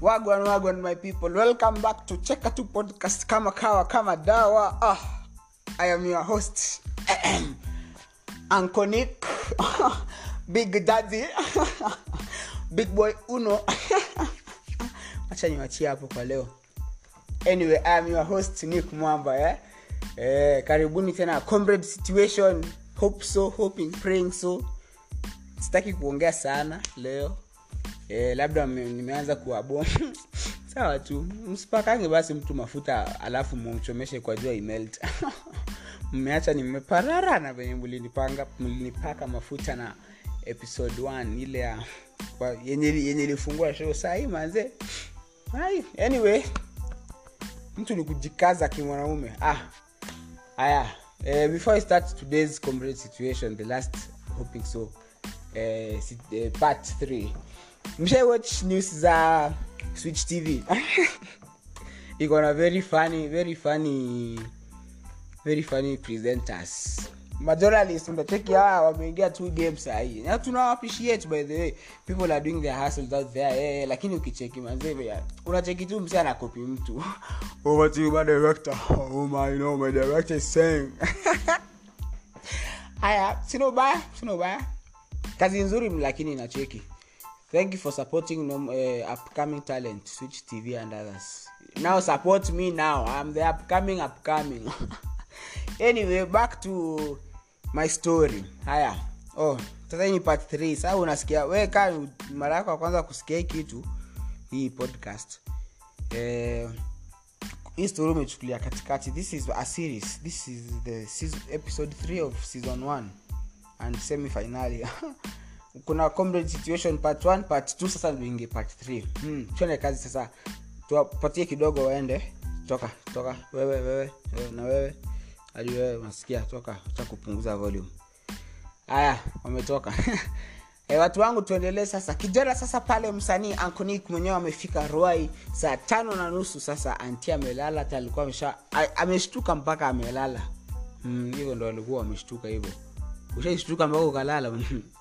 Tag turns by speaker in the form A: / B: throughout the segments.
A: wagwan wagwan my people. Welcome back to cheka tu podcast. Kama kawa kama dawa. Ah, i am your host. Anconic big daddy. Big boy uno. Acha niwachie hapo kwa leo. Anyway i am your host nick mwamba eh? Eh, karibuni tena. Comrade situation. Hope so hoping praying so. Sitaki kuongea sana leo eh, labda nimeanza kuwabo sawa tu. Msipakange basi mtu mafuta alafu mumchomeshe kwa jua imelt. Mmeacha nimeparara na venye mlinipaka mafuta na episode 1 ile ya yenye ilifungua show sahii manze. Anyway. Mtu ni kujikaza kimwanaume. Ah haya eh, before i start today's situation the last hoping so eh, eh, part 3 mshai watch news za switch tv iko very funny very funny very funny presenters. Hawa wameingia tu game sahii. By the way. People are doing their out there eh, eh, lakini ukicheki unacheki tu anakopi mtu. Over you my director. Oh my no my director is haya sina ubaya kazi nzuri lakini inacheki thank you for supporting uh, upcoming talent switch tv and others. Now support me now. I'm the upcoming upcoming. Anyway back to my story. Haya. Oh sasa hii ni part 3 sasa unasikia we ka mara yako ya kwanza kusikia kitu hii podcast. Eh, hii story umechukulia katikati. This is a series. This is the season, episode 3 of season 1 and semi finali kuna comrade situation part 1 part 2 sasa tuingie part 3 hmm. tuende kazi sasa. Tuwapatie kidogo waende. Toka toka. Wewe wewe wewe, na wewe. Hadi wewe unasikia toka. Cha kupunguza volume. Haya wametoka. E, watu wangu tuendelee sasa. Kijana sasa pale msanii ankonik mwenyewe amefika ruai saa tano na nusu sasa. Anti amelala hata alikuwa amesha ameshtuka mpaka amelala. Mm, ndo alikuwa ameshtuka hivyo. Ushaishtuka mpaka ukalala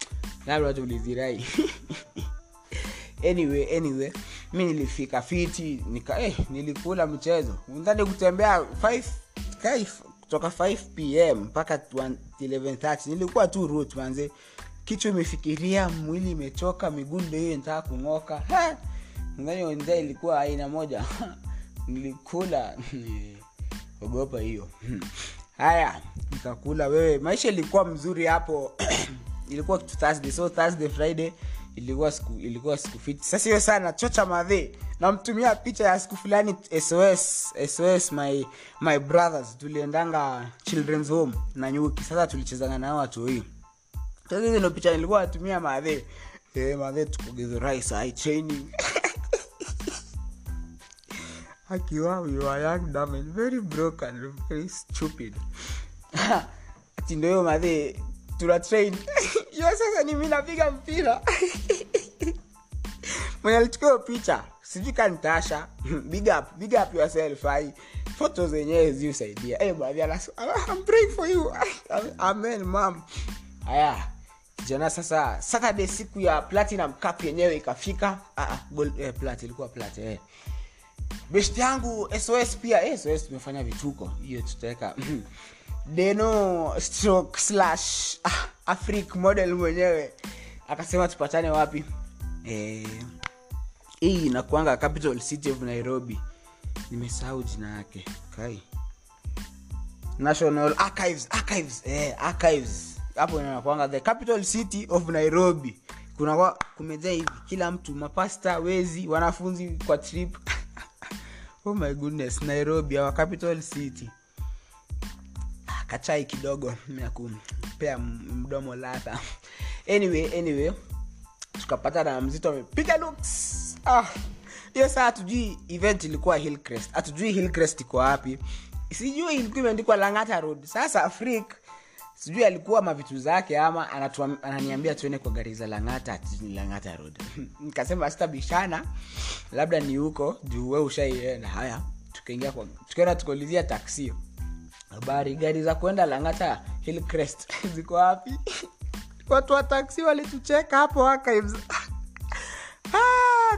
A: labda watu ulizirai anyway anyway mi nilifika fiti nika eh, nilikula mchezo. Ndani kutembea 5 kai- kutoka 5 pm mpaka 11:30 nilikuwa tu root manze. Kichwa imefikiria mwili imechoka miguu ndio hiyo nitaka kung'oka. Ha! ndani nda ilikuwa aina moja. Nilikula ogopa hiyo. Haya nikakula. Wewe maisha ilikuwa mzuri hapo ilikuwa kitu thursday. So thursday friday ilikuwa siku ilikuwa siku fiti. Sasa hiyo sana chocha madhe. Namtumia picha ya siku fulani sos sos my my brothers. Tuliendanga children's home na nyuki. Sasa tulichezanga nao watu hii sasa hizo ndo picha nilikuwa natumia madhe. Eh madhe tukogedhorai sai training akiwa we were young dumb and very broken very stupid. Ati hiyo madhe tuna train hiyo sasa ni mi napiga mpira. Mwenye alichukua picha sijui kantasha big up big up yourself ai. Foto zenyewe ziusaidia. Hey, baadhi I'm praying for you. Amen mam haya jana sasa saturday siku ya platinum cup yenyewe ikafika. Ah, ah, gold, eh, plat ilikuwa plat eh. Best yangu sos pia. Eh, sos tumefanya vituko. Hiyo tutaweka deno stroke slash ah, model mwenyewe. Akasema tupatane wapi? Eh, hii inakuanga capital city of nairobi. Nimesahau jina yake. Kai. National archives archives eh, archives. Hapo inakwanga the capital city of nairobi. Kuna kumejaa hivi. Kila mtu mapasta wezi wanafunzi kwa trip. Oh my goodness nairobi our capital city kachai kidogo ya kupea mdomo ladha. Anyway anyway tukapata na mzito amepiga looks. Ah saa hatujui event ilikuwa hillcrest. Hatujui hillcrest iko wapi. Sijui ilikuwa imeandikwa langata road. Sasa afrik sijui alikuwa mavitu zake ama anatuam- ananiambia tuende kwa gari za langata langata road. Nikasema sitabishana labda ni huko juu we ushaienda haya tukaingia tukaenda tukaulizia taksio habari gari za kwenda langata hillcrest ziko wapi? Watu wa taksi walitucheka hapo archives. Ah,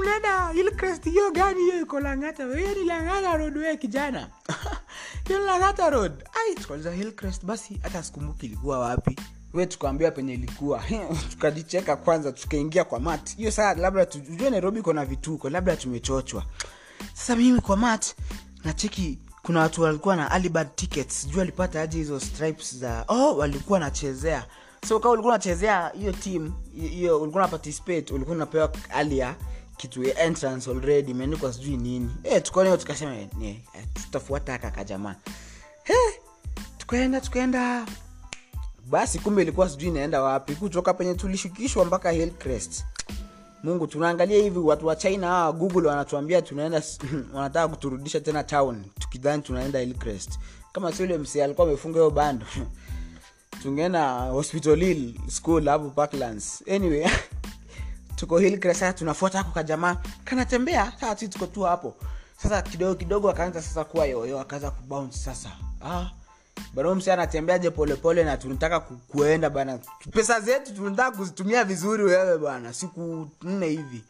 A: mnaenda Hillcrest hiyo gani hiyo iko Lang'ata. Hiyo ni Lang'ata road wewe kijana. Hiyo Lang'ata road. Ai tukauliza Hillcrest basi hata sikumbuki ilikuwa wapi. We tukaambiwa penye ilikuwa. Tukajicheka kwanza tukaingia kwa mat. Hiyo saa labda tujue nairobi iko vituko labda tumechochwa. Sasa mimi kwa mat nacheki kuna watu walikuwa na alibad tickets. Juu alipata aje hizo stripes za oh walikuwa nachezea so kama ulikuwa unachezea hiyo team hiyo ulikuwa na participate ulikuwa unapewa alia kitu ya entrance already imeandikwa sijui nini. Eh tukaona tukasema eh, eh, tutafuata haka kajamaa eh tukaenda tukaenda. Basi kumbe ilikuwa sijui inaenda wapi. Kutoka penye tulishukishwa mpaka hillcrest mungu tunaangalia hivi watu wa china hawa google wanatuambia tunaenda wanataka kuturudisha tena town tukidhani tunaenda hillcrest. Kama si ule msee alikuwa amefunga hiyo bando tungeenda hospital hill school hapo parklands. Anyway tuko hillcrest sasa tunafuata hako kajamaa kanatembea sasa tuko tu hapo. Sasa kidogo kidogo akaanza sasa kuwa yoyo akaanza kubounce sasa. Ah bana msi anatembeaje polepole na tunataka kuenda bana. Pesa zetu tunataka kuzitumia vizuri wewe bana siku nne hivi.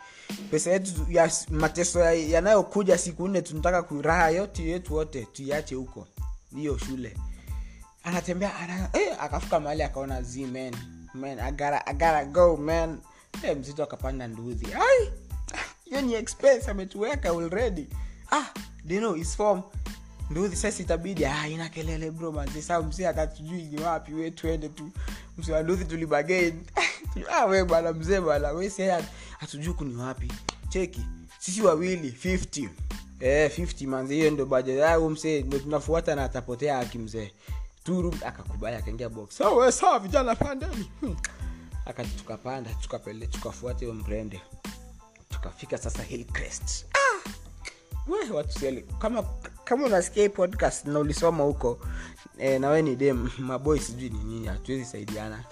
A: Pesa yetu ya mateso yanayokuja ya siku nne tunataka kuraha yote yetu wote tuiache huko. Hiyo shule. Anatembea ana, eh, akafika mahali akaona z man. Man I gotta, go man. Eh, mzito akapanda nduzi ai! Hiyo ni expense ametuweka already. Ah dino is form nduthi sasa itabidi ah, ina kelele bro manzi saa mzee atatujui ni wapi we tuende tu. Msi wa ah, we bwana mzee bwana we si hatujui kuni wapi. Cheki sisi wawili 50 eh 50 manzi hiyo ndo baje yao mzee ndo tunafuata na atapotea haki mzee. Turu akakubali akaingia box. So we sawa vijana pandeni. Hmm. akati tukapanda tukapele tukafuata hiyo mrende. Tukafika sasa hillcrest. Ah! we watu seli kama kama unasikia hii podcast na ulisoma huko eh, nawe ni dem maboi sijui ni nini hatuwezi saidiana.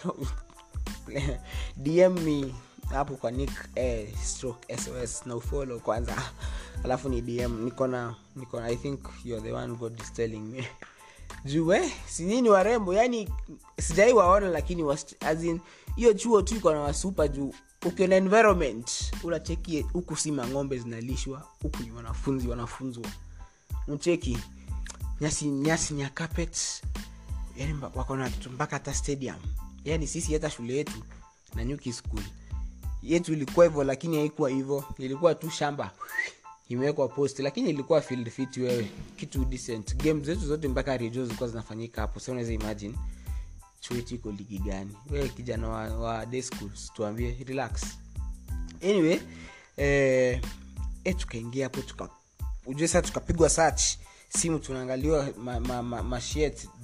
A: Dm me hapo kwa nick eh, stroke sos na ufollow kwanza. Alafu ni dm nikona nikona i think youare the one god is telling me. Juu eh, sinini warembo yani sijai waona lakini hiyo chuo tu iko na wasupa juu ukiona environment unacheki huku si mang'ombe zinalishwa huku ni wanafunzi wanafunzwa mcheki nyasi nyasi nya carpet yani wako na mpaka hata stadium. Yani sisi hata shule yetu na nyuki school. Yetu ilikuwa hivyo lakini haikuwa hivyo. Ilikuwa tu shamba. Imewekwa post lakini ilikuwa field fit wewe. Kitu decent. Game zetu zote mpaka rejo zilikuwa zinafanyika hapo. Sa unaweza imagine? Chuetu iko ligi gani? Wewe kijana wa, wa day schools tuambie relax. Anyway eh, eh, tukaingia hapo tuka ujue saa tukapigwa search simu tunaangaliwa mashet ma, ma, ma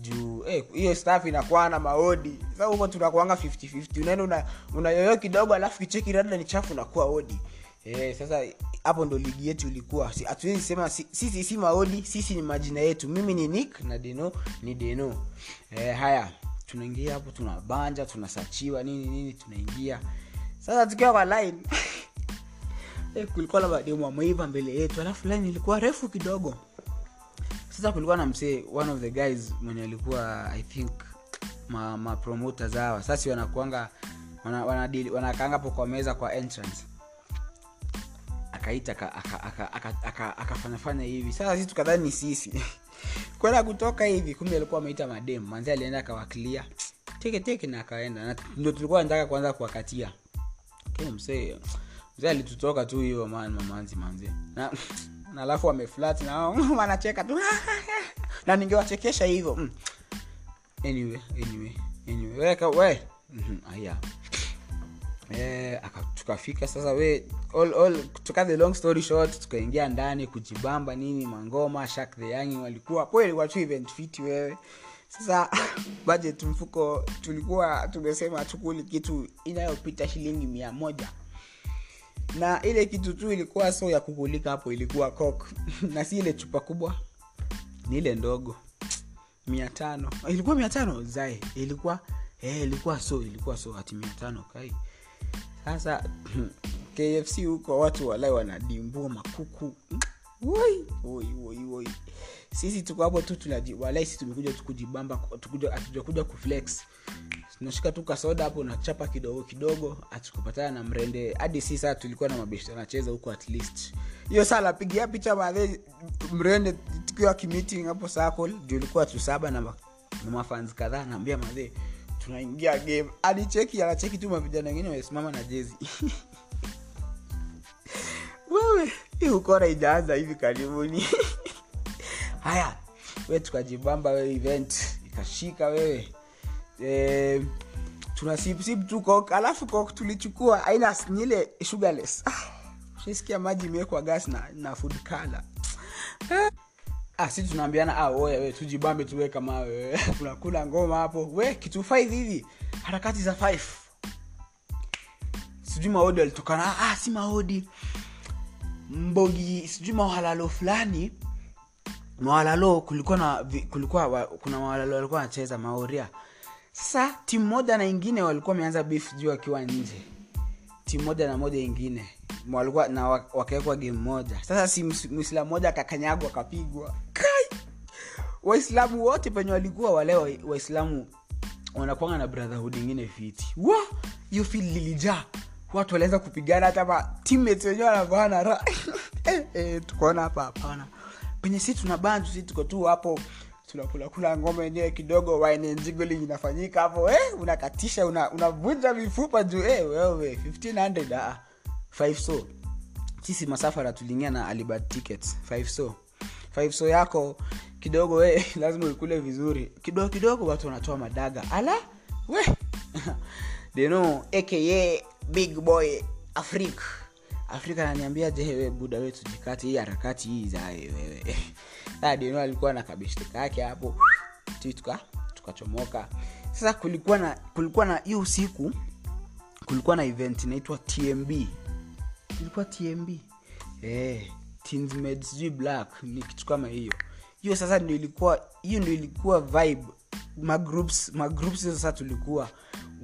A: juu. Hiyo hey, staff inakuwa na maodi. Sa huko tunakuanga 50 unaenda una, una yoyo kidogo alafu kicheki rada ni chafu unakuwa odi eh, sasa hapo ndo ligi yetu ilikuwa. Hatuwezi sema sisi si, si maodi sisi ni majina yetu. Mimi ni nick na deno ni deno. Eh, haya tunaingia hapo tunabanja tunasachiwa nini nini tunaingia. Sasa tukiwa kwa line eh, kulikuwa na mademu ameiva mbele yetu alafu line ilikuwa refu kidogo. Sasa kulikuwa na msee one of the guys mwenye alikuwa i think ma, ma hawa. Sasi wanakuanga wanakaanga wana, wana, wana hapo kwa meza kwa entrance. Akaita akafanyafanya hivi. Sasa sisi tukadhani sisi. Kwenda kutoka hivi kumbe alikuwa ameita mademu. Manzi alienda akawaklia teke teke na akaenda. Ndo tulikuwa nataka kuanza kuwakatia. Okay, msee mzee alitutoka tu hiyo man mamanzi manzi. Na na alafu wameflat na wanacheka tu. Na ningewachekesha hivyo mm. anyway anyway anyway. Weka we mm-hmm. aya eh, tukafika sasa we all, all, tuka the long story short tukaingia ndani kujibamba nini mangoma shak the yangi walikuwa kweli ilikuwa event fit wewe. Sasa budget mfuko tulikuwa tumesema tukuli kitu inayopita shilingi mia moja na ile kitu tu ilikuwa so ya kukulika hapo ilikuwa coke. Na si ile chupa kubwa ni ile ndogo. Mia tano. Ilikuwa mia tano zae ilikuwa eh, ilikuwa so ilikuwa so hati mia tano kai. Sasa kfc huko watu walai wanadimbua makuku. Woi, woi, woi, woi. sisi tuko hapo tu tunaji walai sisi tumekuja tukujibamba hatujakuja kuflex unashika tu kasoda hapo unachapa kidogo kidogo atukupatana na mrende. Hadi si saa tulikuwa na mabishi anacheza huko at least. Hiyo saa napigia picha madhe mrende tukiwa kimeeting hapo circle juu ilikuwa tu saba na, na mafans kadhaa naambia madhe tunaingia game. Alicheki anacheki tu mavijana wengine wamesimama na jezi. Wewe ukora ijaanza hivi karibuni. Haya we tukajibamba wewe event. Ikashika wewe e, tuna tu kok alafu kok tulichukua aina nile sugarless. Ah, shisikia maji imewekwa gas na, na food color. Eh. ah, si tunaambiana ah, tujibambe tuwe kama wewe tunakula ngoma hapo. We kitu five hivi harakati za five. Sijui maodi walitokana ah, si maodi. Mbogi sijui mawalalo fulani. Mawalalo kulikuwa na kulikuwa kuna mawalalo walikuwa wanacheza maoria sasa timu moja na ingine walikuwa wameanza beef juu wakiwa nje. Timu moja na moja ingine. Walikuwa na wakawekwa game moja. Sasa si Muislamu moja akakanyagwa akapigwa. Kai! Waislamu wote penye walikuwa wale waislamu wanakwanga na brotherhood ingine fiti. Wa! Hiyo fil lilijaa. Watu walianza kupigana hata ma teammates wenyewe wanavana eh, eh, tukaona hapa hapana. Penye si tuna bandu si tuko tu hapo tunakulakula ngoma yenyewe kidogo wainenjigoli inafanyika hapo eh, unakatisha unavunja una mifupa juu eh, wewe 1500 ah, 5 so. Sisi masafara tuliingia na alibad tickets 5 so. 5 so yako kidogo eh, lazima uikule vizuri. Kidogo kidogo watu wanatoa madaga. Ala we. Deno aka big boy afrika afrika ananiambia je we buda wetu jikati hii harakati hii zae wewe. Alikuwa na kabishtika yake hapo tuka tukachomoka. Sasa kulikuwa na kulikuwa na hiyo usiku kulikuwa na event inaitwa tmb ilikuwa tmb eh, sijui black ni kitu kama hiyo. Hiyo sasa ndio ilikuwa hiyo ndio ilikuwa vibe magroups magroups sasa tulikuwa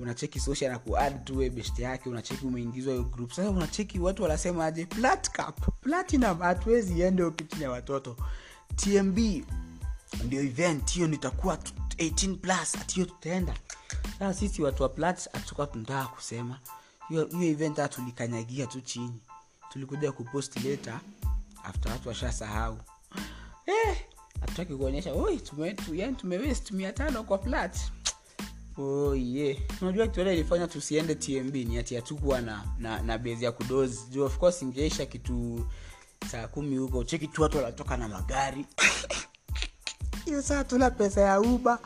A: unacheki social na kuad tu best yake unacheki umeingizwa hiyo group. Sasa unacheki watu wanasemaje platcap platinum hatuwezi ende kitu watoto. Tmb ndio event hiyo nitakuwa 18 plus atiyo tutaenda. Sasa sisi watu wa plat hatukuwa tunataka kusema. Hiyo event hata tulikanyagia tu chini. Tulikuja kupost later after watu washasahau. Eh, hatutaki kuonyesha tume, tu, yani mia tano kwa plat oh, yeah. unajua kitu ilifanya tusiende tmb ni ati hatukuwa na, na, na bezi ya kudozi. Juu of course ingeisha kitu saa kumi huko. Cheki tu watu wanatoka na magari. Hiyo saa tuna pesa ya uba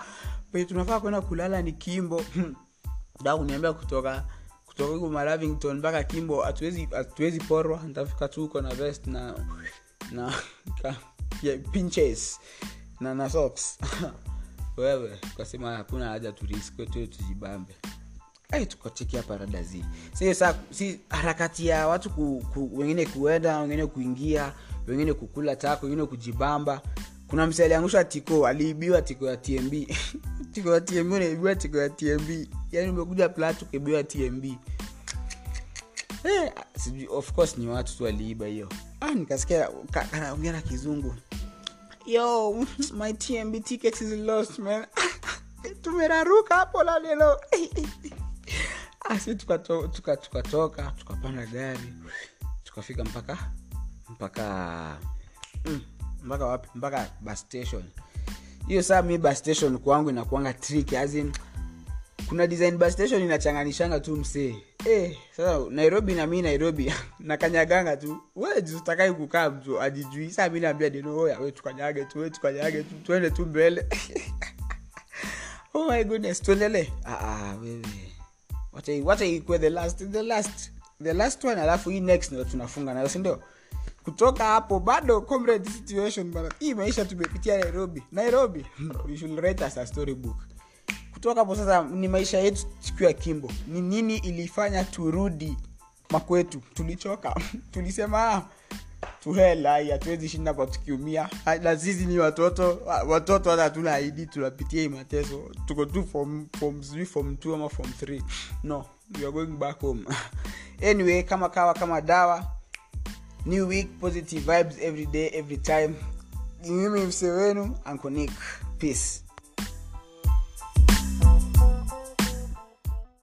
A: penye tunafaa kwenda kulala ni kimbo. Da kuniambia kutoka kutoka huko malavington mpaka kimbo hatuwezi porwa. Ntafika tu huko na vest na na pinches na na socks wewe tukasema hakuna haja turiskwe tujibambe. Ai tukachekia paradazi si harakati ya watu ku, ku, wengine kuenda wengine kuingia wengine kukula tako wengine kujibamba. Kuna mse aliangusha tiko aliibiwa tiko ya tmb tiko ya tmb unaibiwa tiko ya tmb yani umekuja plat ukaibiwa tmb eh, of course ni watu tu waliiba hiyo. Ah, nikasikia kanaongea na kizungu yo my tmb ticket is lost man. Tumeraruka hapo lalelo. Asi tukatoka tuka, tuka, tuka, tukapanda gari tukafika mpaka mpaka mm, mpaka wapi? Mpaka bus station. Hiyo saa mi bus station kwangu inakuanga trick as kuna design bus station inachanganishanga tu msee. Eh, sasa nairobi na mi nairobi nakanyaganga tu. We kukaa mtu ajijui. Saa mi naambia dinoya we tu we tu tuende tu mbele. Oh my goodness tuendele ah, ah, wewe. Ikue the last the last the last one alafu hii next ndio tunafunga nayo sindio kutoka hapo bado comrade situation bana. Hii maisha tumepitia nairobi. Nairobi you should write us a storybook kutoka hapo sasa ni maisha yetu siku ya kimbo. Ni nini ilifanya turudi makwetu? Tulichoka. Tulisema tuhela hatuwezi shinda kwa tukiumia. Na sisi ni watoto watoto hata hatuna aidi tunapitia hii mateso. Tuko tu form form 2 ama form 3 no we are going back home. Anyway kama kawa kama dawa new week positive vibes every day every time. Mimi mse wenu ankonik peace